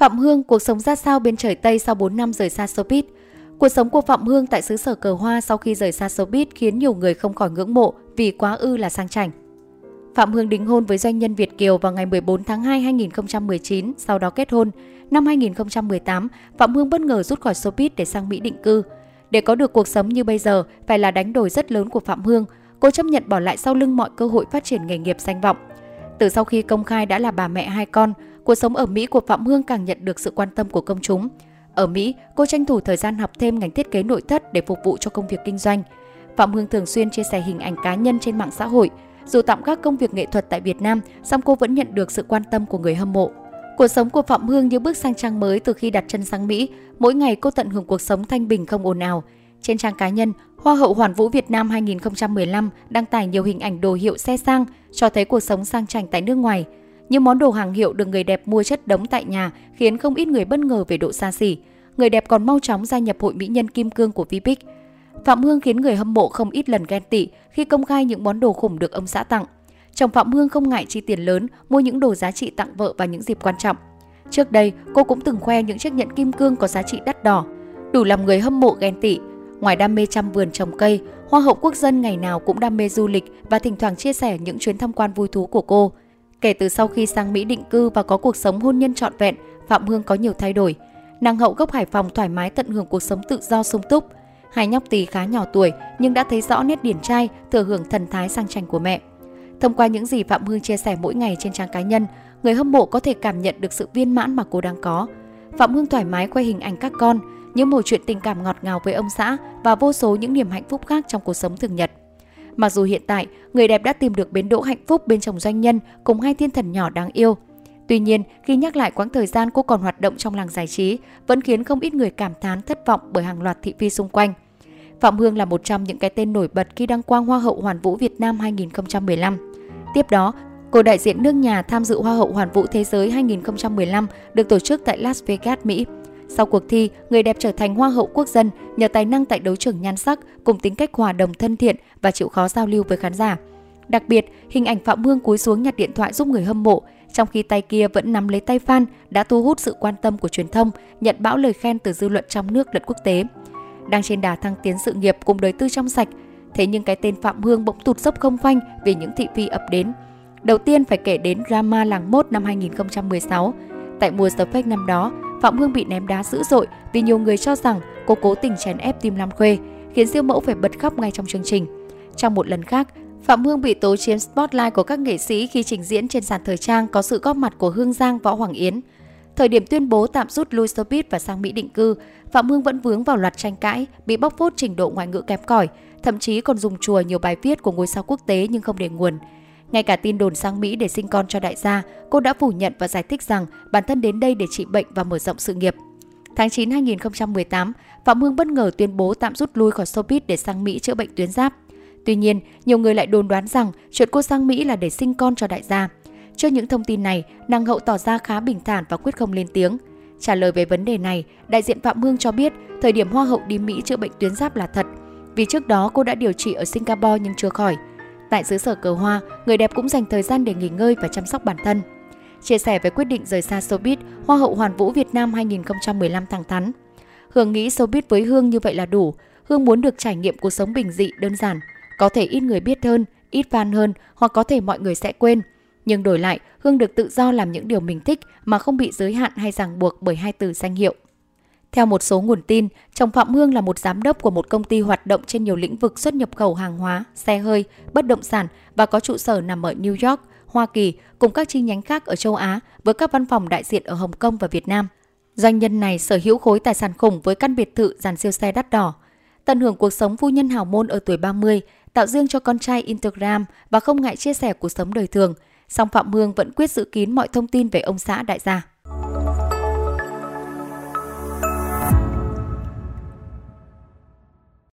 Phạm Hương cuộc sống ra sao bên trời Tây sau 4 năm rời xa showbiz? Cuộc sống của Phạm Hương tại xứ sở cờ hoa sau khi rời xa showbiz khiến nhiều người không khỏi ngưỡng mộ vì quá ư là sang chảnh. Phạm Hương đính hôn với doanh nhân Việt Kiều vào ngày 14 tháng 2 2019, sau đó kết hôn. Năm 2018, Phạm Hương bất ngờ rút khỏi showbiz để sang Mỹ định cư. Để có được cuộc sống như bây giờ, phải là đánh đổi rất lớn của Phạm Hương. Cô chấp nhận bỏ lại sau lưng mọi cơ hội phát triển nghề nghiệp danh vọng. Từ sau khi công khai đã là bà mẹ hai con, cuộc sống ở Mỹ của Phạm Hương càng nhận được sự quan tâm của công chúng. Ở Mỹ, cô tranh thủ thời gian học thêm ngành thiết kế nội thất để phục vụ cho công việc kinh doanh. Phạm Hương thường xuyên chia sẻ hình ảnh cá nhân trên mạng xã hội. Dù tạm các công việc nghệ thuật tại Việt Nam, song cô vẫn nhận được sự quan tâm của người hâm mộ. Cuộc sống của Phạm Hương như bước sang trang mới từ khi đặt chân sang Mỹ. Mỗi ngày cô tận hưởng cuộc sống thanh bình không ồn ào. Trên trang cá nhân, Hoa hậu Hoàn vũ Việt Nam 2015 đăng tải nhiều hình ảnh đồ hiệu xe sang, cho thấy cuộc sống sang chảnh tại nước ngoài. Những món đồ hàng hiệu được người đẹp mua chất đống tại nhà khiến không ít người bất ngờ về độ xa xỉ. Người đẹp còn mau chóng gia nhập hội mỹ nhân kim cương của Vipic. Phạm Hương khiến người hâm mộ không ít lần ghen tị khi công khai những món đồ khủng được ông xã tặng. Chồng Phạm Hương không ngại chi tiền lớn mua những đồ giá trị tặng vợ vào những dịp quan trọng. Trước đây, cô cũng từng khoe những chiếc nhẫn kim cương có giá trị đắt đỏ, đủ làm người hâm mộ ghen tị. Ngoài đam mê chăm vườn trồng cây, Hoa hậu quốc dân ngày nào cũng đam mê du lịch và thỉnh thoảng chia sẻ những chuyến tham quan vui thú của cô. Kể từ sau khi sang Mỹ định cư và có cuộc sống hôn nhân trọn vẹn, Phạm Hương có nhiều thay đổi. Nàng hậu gốc Hải Phòng thoải mái tận hưởng cuộc sống tự do sung túc. Hai nhóc tỳ khá nhỏ tuổi nhưng đã thấy rõ nét điển trai, thừa hưởng thần thái sang chảnh của mẹ. Thông qua những gì Phạm Hương chia sẻ mỗi ngày trên trang cá nhân, người hâm mộ có thể cảm nhận được sự viên mãn mà cô đang có. Phạm Hương thoải mái quay hình ảnh các con, những mẩu chuyện tình cảm ngọt ngào với ông xã và vô số những niềm hạnh phúc khác trong cuộc sống thường nhật. Mặc dù hiện tại, người đẹp đã tìm được bến đỗ hạnh phúc bên chồng doanh nhân cùng hai thiên thần nhỏ đáng yêu. Tuy nhiên, khi nhắc lại quãng thời gian cô còn hoạt động trong làng giải trí, vẫn khiến không ít người cảm thán thất vọng bởi hàng loạt thị phi xung quanh. Phạm Hương là một trong những cái tên nổi bật khi đăng quang Hoa hậu Hoàn vũ Việt Nam 2015. Tiếp đó, cô đại diện nước nhà tham dự Hoa hậu Hoàn vũ Thế giới 2015 được tổ chức tại Las Vegas, Mỹ. Sau cuộc thi, người đẹp trở thành Hoa hậu quốc dân nhờ tài năng tại đấu trường nhan sắc cùng tính cách hòa đồng thân thiện và chịu khó giao lưu với khán giả. Đặc biệt, hình ảnh Phạm Hương cúi xuống nhặt điện thoại giúp người hâm mộ, trong khi tay kia vẫn nắm lấy tay fan đã thu hút sự quan tâm của truyền thông, nhận bão lời khen từ dư luận trong nước lẫn quốc tế. Đang trên đà thăng tiến sự nghiệp cùng đời tư trong sạch, thế nhưng cái tên Phạm Hương bỗng tụt dốc không phanh vì những thị phi ập đến. Đầu tiên phải kể đến drama làng mốt năm 2016. Tại mùa The Fake năm đó, Phạm Hương bị ném đá dữ dội vì nhiều người cho rằng cô cố tình chèn ép Tim Lam Khuê, khiến siêu mẫu phải bật khóc ngay trong chương trình. Trong một lần khác, Phạm Hương bị tố chiếm spotlight của các nghệ sĩ khi trình diễn trên sàn thời trang có sự góp mặt của Hương Giang, Võ Hoàng Yến. Thời điểm tuyên bố tạm rút lui showbiz và sang Mỹ định cư, Phạm Hương vẫn vướng vào loạt tranh cãi, bị bóc phốt trình độ ngoại ngữ kém cỏi, thậm chí còn dùng chùa nhiều bài viết của ngôi sao quốc tế nhưng không để nguồn. Ngay cả tin đồn sang Mỹ để sinh con cho đại gia, cô đã phủ nhận và giải thích rằng bản thân đến đây để trị bệnh và mở rộng sự nghiệp. Tháng 9 2018, Phạm Hương bất ngờ tuyên bố tạm rút lui khỏi showbiz để sang Mỹ chữa bệnh tuyến giáp. Tuy nhiên, nhiều người lại đồn đoán rằng chuyện cô sang Mỹ là để sinh con cho đại gia. Trước những thông tin này, nàng hậu tỏ ra khá bình thản và quyết không lên tiếng. Trả lời về vấn đề này, đại diện Phạm Hương cho biết thời điểm Hoa hậu đi Mỹ chữa bệnh tuyến giáp là thật, vì trước đó cô đã điều trị ở Singapore nhưng chưa khỏi. Tại xứ sở cờ hoa, người đẹp cũng dành thời gian để nghỉ ngơi và chăm sóc bản thân. Chia sẻ về quyết định rời xa showbiz, Hoa hậu Hoàn vũ Việt Nam 2015 thẳng thắn. Hương nghĩ showbiz với Hương như vậy là đủ. Hương muốn được trải nghiệm cuộc sống bình dị, đơn giản. Có thể ít người biết hơn, ít fan hơn hoặc có thể mọi người sẽ quên. Nhưng đổi lại, Hương được tự do làm những điều mình thích mà không bị giới hạn hay ràng buộc bởi hai từ danh hiệu. Theo một số nguồn tin, chồng Phạm Hương là một giám đốc của một công ty hoạt động trên nhiều lĩnh vực xuất nhập khẩu hàng hóa, xe hơi, bất động sản và có trụ sở nằm ở New York, Hoa Kỳ cùng các chi nhánh khác ở châu Á với các văn phòng đại diện ở Hồng Kông và Việt Nam. Doanh nhân này sở hữu khối tài sản khủng với căn biệt thự dàn siêu xe đắt đỏ. Tận hưởng cuộc sống phu nhân hào môn ở tuổi 30, tạo riêng cho con trai Instagram và không ngại chia sẻ cuộc sống đời thường, song Phạm Hương vẫn quyết giữ kín mọi thông tin về ông xã đại gia.